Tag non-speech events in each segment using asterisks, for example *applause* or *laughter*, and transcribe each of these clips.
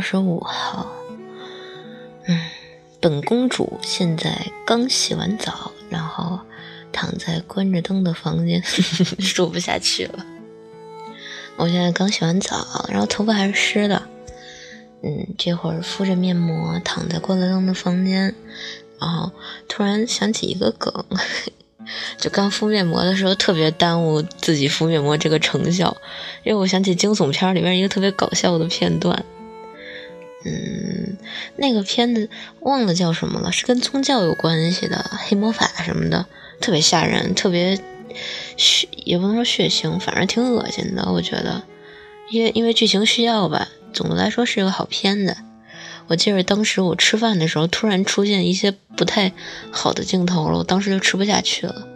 二十五号，嗯，本公主现在刚洗完澡，然后躺在关着灯的房间，*laughs* 说不下去了。我现在刚洗完澡，然后头发还是湿的，嗯，这会儿敷着面膜，躺在关了灯的房间，然后突然想起一个梗。*laughs* 就刚敷面膜的时候，特别耽误自己敷面膜这个成效，因为我想起惊悚片里面一个特别搞笑的片段，嗯，那个片子忘了叫什么了，是跟宗教有关系的，黑魔法什么的，特别吓人，特别血，也不能说血腥，反正挺恶心的，我觉得，因为因为剧情需要吧，总的来说是个好片子。我记得当时我吃饭的时候，突然出现一些不太好的镜头了，我当时就吃不下去了。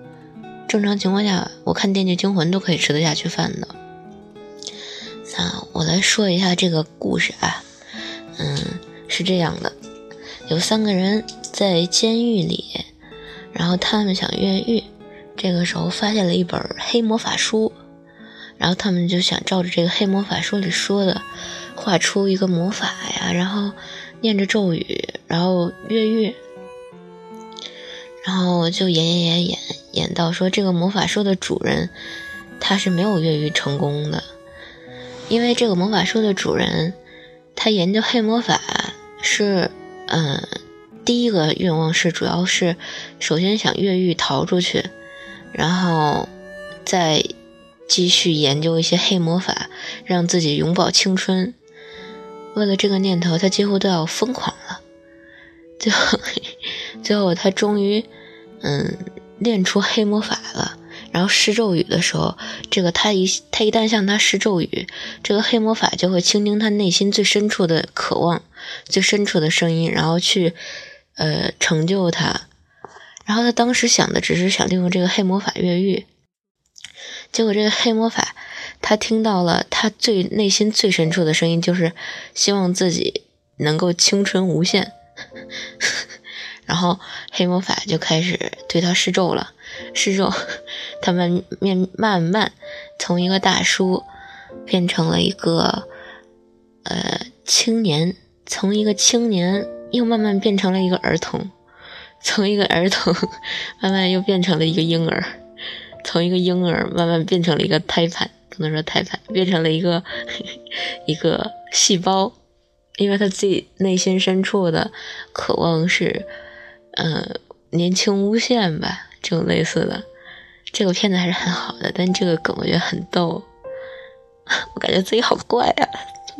正常情况下，我看《电锯惊魂》都可以吃得下去饭的。那我来说一下这个故事啊，嗯，是这样的，有三个人在监狱里，然后他们想越狱，这个时候发现了一本黑魔法书，然后他们就想照着这个黑魔法书里说的，画出一个魔法呀，然后。念着咒语，然后越狱，然后就演演演演演到说这个魔法书的主人他是没有越狱成功的，因为这个魔法书的主人他研究黑魔法是，嗯，第一个愿望是主要是首先想越狱逃出去，然后再继续研究一些黑魔法，让自己永葆青春。为了这个念头，他几乎都要疯狂了。最后，*laughs* 最后他终于，嗯，练出黑魔法了。然后施咒语的时候，这个他一他一旦向他施咒语，这个黑魔法就会倾听他内心最深处的渴望、最深处的声音，然后去，呃，成就他。然后他当时想的只是想利用这个黑魔法越狱，结果这个黑魔法。他听到了他最内心最深处的声音，就是希望自己能够青春无限。*laughs* 然后黑魔法就开始对他施咒了，施咒，他们面慢慢从一个大叔变成了一个呃青年，从一个青年又慢慢变成了一个儿童，从一个儿童慢慢又变成了一个婴儿，从一个婴儿慢慢变成了一个胎盘。不能说胎盘变成了一个 *laughs* 一个细胞，因为他自己内心深处的渴望是，呃，年轻无限吧，这种类似的。这个片子还是很好的，但这个梗我觉得很逗，*laughs* 我感觉自己好怪啊，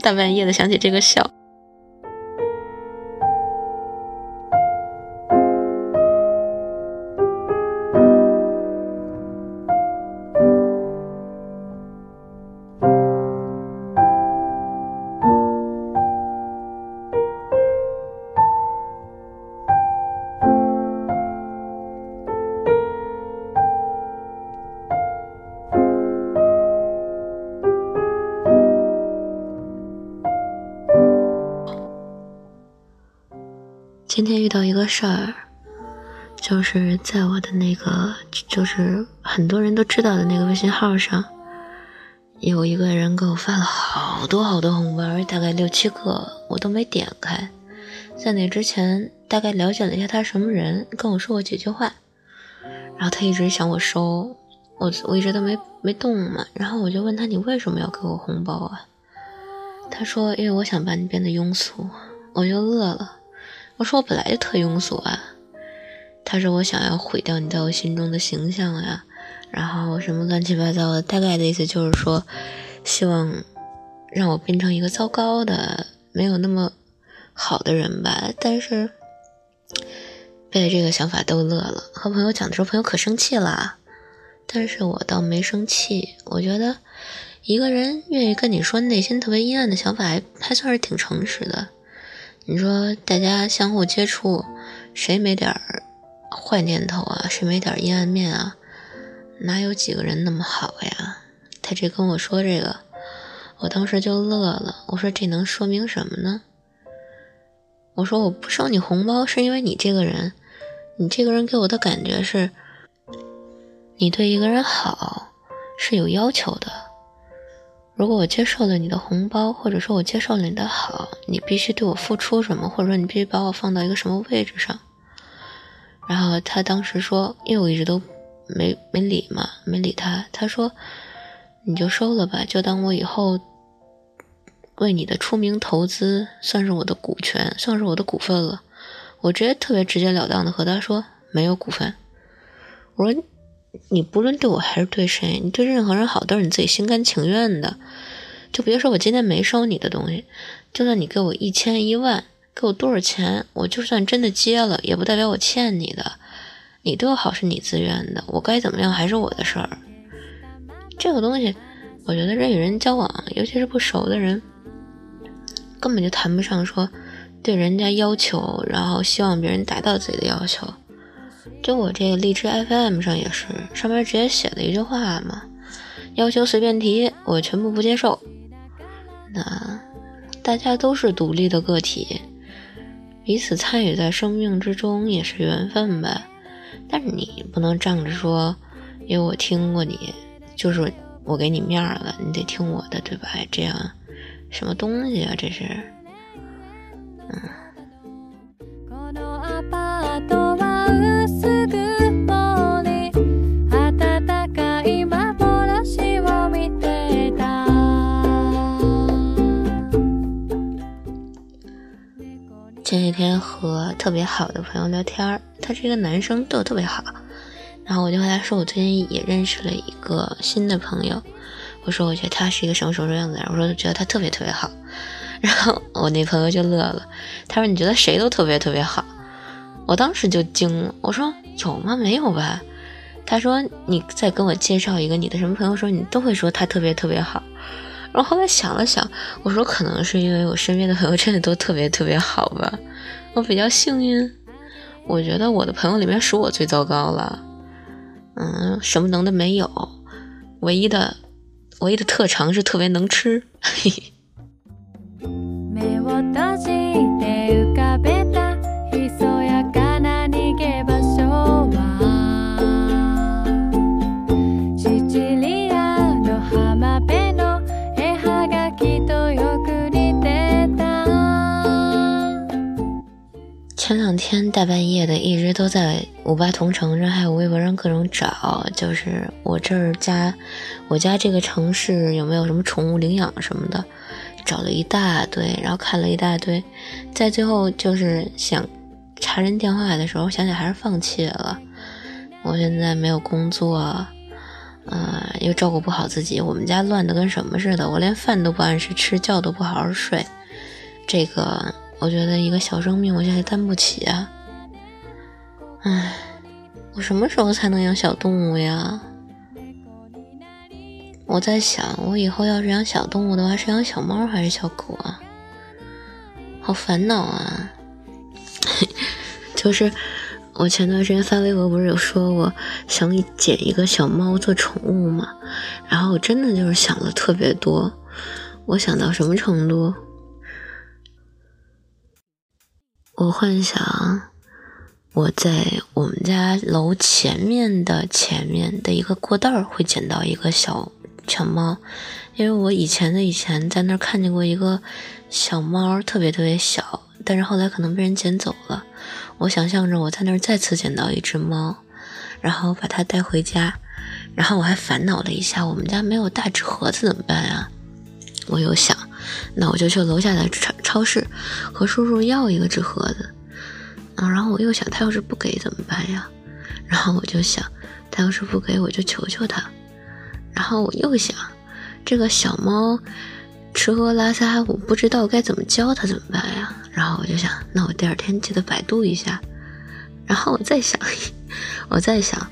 大半夜的想起这个笑。到一个事儿，就是在我的那个，就是很多人都知道的那个微信号上，有一个人给我发了好多好多红包，大概六七个，我都没点开。在那之前，大概了解了一下他什么人，跟我说过几句话，然后他一直想我收，我我一直都没没动嘛。然后我就问他，你为什么要给我红包啊？他说，因为我想把你变得庸俗。我就乐了。我说我本来就特庸俗啊，他说我想要毁掉你在我心中的形象呀，然后什么乱七八糟的，大概的意思就是说，希望让我变成一个糟糕的、没有那么好的人吧。但是被这个想法逗乐了，和朋友讲的时候，朋友可生气了，但是我倒没生气。我觉得一个人愿意跟你说内心特别阴暗的想法，还还算是挺诚实的。你说大家相互接触，谁没点儿坏念头啊？谁没点阴暗面啊？哪有几个人那么好呀？他这跟我说这个，我当时就乐了。我说这能说明什么呢？我说我不收你红包是因为你这个人，你这个人给我的感觉是，你对一个人好是有要求的。如果我接受了你的红包，或者说我接受了你的好，你必须对我付出什么，或者说你必须把我放到一个什么位置上。然后他当时说，因为我一直都没没理嘛，没理他。他说，你就收了吧，就当我以后为你的出名投资，算是我的股权，算是我的股份了。我直接特别直截了当的和他说，没有股份。我说。你不论对我还是对谁，你对任何人好都是你自己心甘情愿的。就别说我今天没收你的东西，就算你给我一千一万，给我多少钱，我就算真的接了，也不代表我欠你的。你对我好是你自愿的，我该怎么样还是我的事儿。这个东西，我觉得人与人交往，尤其是不熟的人，根本就谈不上说对人家要求，然后希望别人达到自己的要求。就我这个荔枝 FM 上也是，上面直接写了一句话嘛，要求随便提，我全部不接受。那大家都是独立的个体，彼此参与在生命之中也是缘分呗。但是你不能仗着说，因为我听过你，就是我给你面了，你得听我的，对吧？这样什么东西啊？这是，嗯。前几天和特别好的朋友聊天他是一个男生，对我特别好。然后我就和他说，我最近也认识了一个新的朋友。我说，我觉得他是一个什么什么样子？我说，觉得他特别特别好。*laughs* 然后我那朋友就乐了，他说，你觉得谁都特别特别好？我当时就惊了，我说，有吗？没有吧？他说，你再跟我介绍一个你的什么朋友，说你都会说他特别特别好。然后后来想了想，我说可能是因为我身边的朋友真的都特别特别好吧，我比较幸运。我觉得我的朋友里面数我最糟糕了，嗯，什么能的没有，唯一的唯一的特长是特别能吃。嘿嘿。大半夜的，一直都在五八同城上，还有微博上各种找，就是我这儿家，我家这个城市有没有什么宠物领养什么的，找了一大堆，然后看了一大堆，在最后就是想查人电话的时候，想想还是放弃了。我现在没有工作，呃，又照顾不好自己，我们家乱的跟什么似的，我连饭都不按时吃，觉都不好好睡，这个。我觉得一个小生命，我现在担不起啊！唉，我什么时候才能养小动物呀？我在想，我以后要是养小动物的话，是养小猫还是小狗啊？好烦恼啊！*laughs* 就是我前段时间发微博，不是有说我想捡一个小猫做宠物嘛？然后我真的就是想了特别多，我想到什么程度？我幻想我在我们家楼前面的前面的一个过道会捡到一个小小猫，因为我以前的以前在那儿看见过一个小猫，特别特别小，但是后来可能被人捡走了。我想象着我在那儿再次捡到一只猫，然后把它带回家，然后我还烦恼了一下，我们家没有大纸盒子怎么办呀？我又想。那我就去楼下的超超市和叔叔要一个纸盒子，啊，然后我又想他要是不给怎么办呀？然后我就想他要是不给我就求求他，然后我又想这个小猫吃喝拉撒我不知道该怎么教它怎么办呀？然后我就想那我第二天记得百度一下，然后我再想 *laughs* 我再想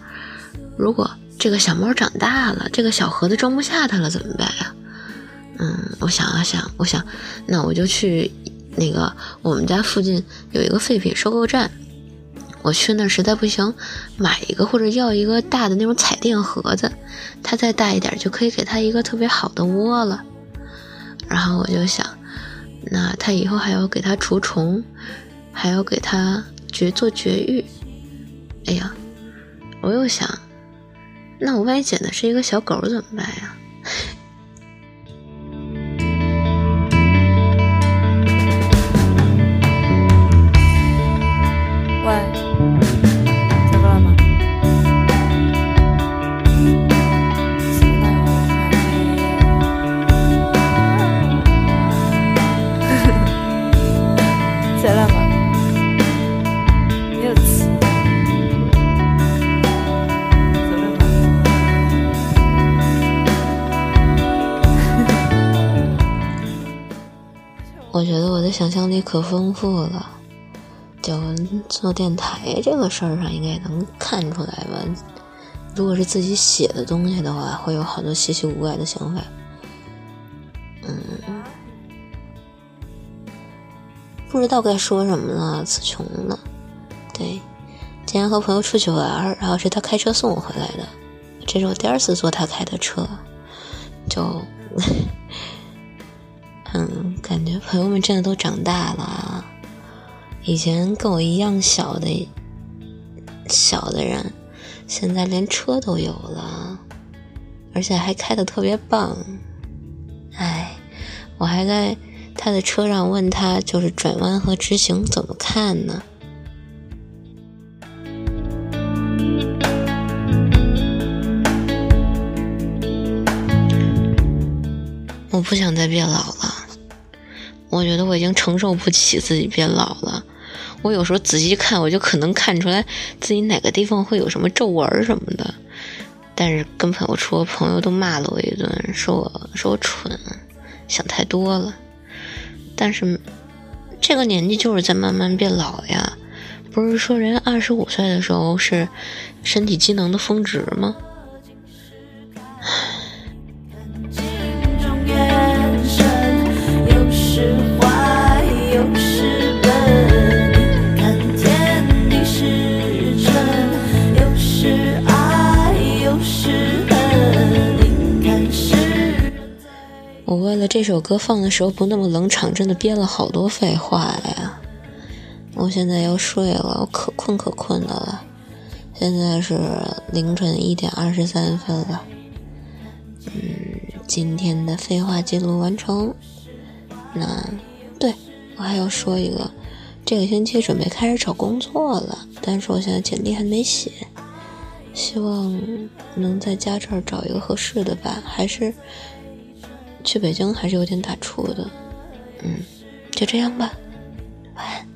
如果这个小猫长大了，这个小盒子装不下它了怎么办呀？嗯，我想了想，我想，那我就去那个我们家附近有一个废品收购站，我去那实在不行，买一个或者要一个大的那种彩电盒子，它再大一点就可以给它一个特别好的窝了。然后我就想，那它以后还要给它除虫，还要给它绝做绝育。哎呀，我又想，那我万一捡的是一个小狗怎么办呀？了吗？*laughs* 我觉得我的想象力可丰富了，就做电台这个事儿上应该能看出来吧。如果是自己写的东西的话，会有好多稀奇古怪的想法。嗯。不知道该说什么了，词穷了。对，今天和朋友出去玩，然后是他开车送我回来的。这是我第二次坐他开的车，就，*laughs* 嗯，感觉朋友们真的都长大了。以前跟我一样小的小的人。现在连车都有了，而且还开的特别棒。哎，我还在他的车上问他，就是转弯和直行怎么看呢？我不想再变老了，我觉得我已经承受不起自己变老了。我有时候仔细看，我就可能看出来自己哪个地方会有什么皱纹什么的，但是跟朋友说，朋友都骂了我一顿，说我说我蠢，想太多了。但是这个年纪就是在慢慢变老呀，不是说人二十五岁的时候是身体机能的峰值吗？这首歌放的时候不那么冷场，真的憋了好多废话呀！我现在要睡了，我可困可困的了。现在是凌晨一点二十三分了。嗯，今天的废话记录完成。那对我还要说一个，这个星期准备开始找工作了，但是我现在简历还没写，希望能在家这儿找一个合适的吧，还是。去北京还是有点打怵的，嗯，就这样吧，晚安。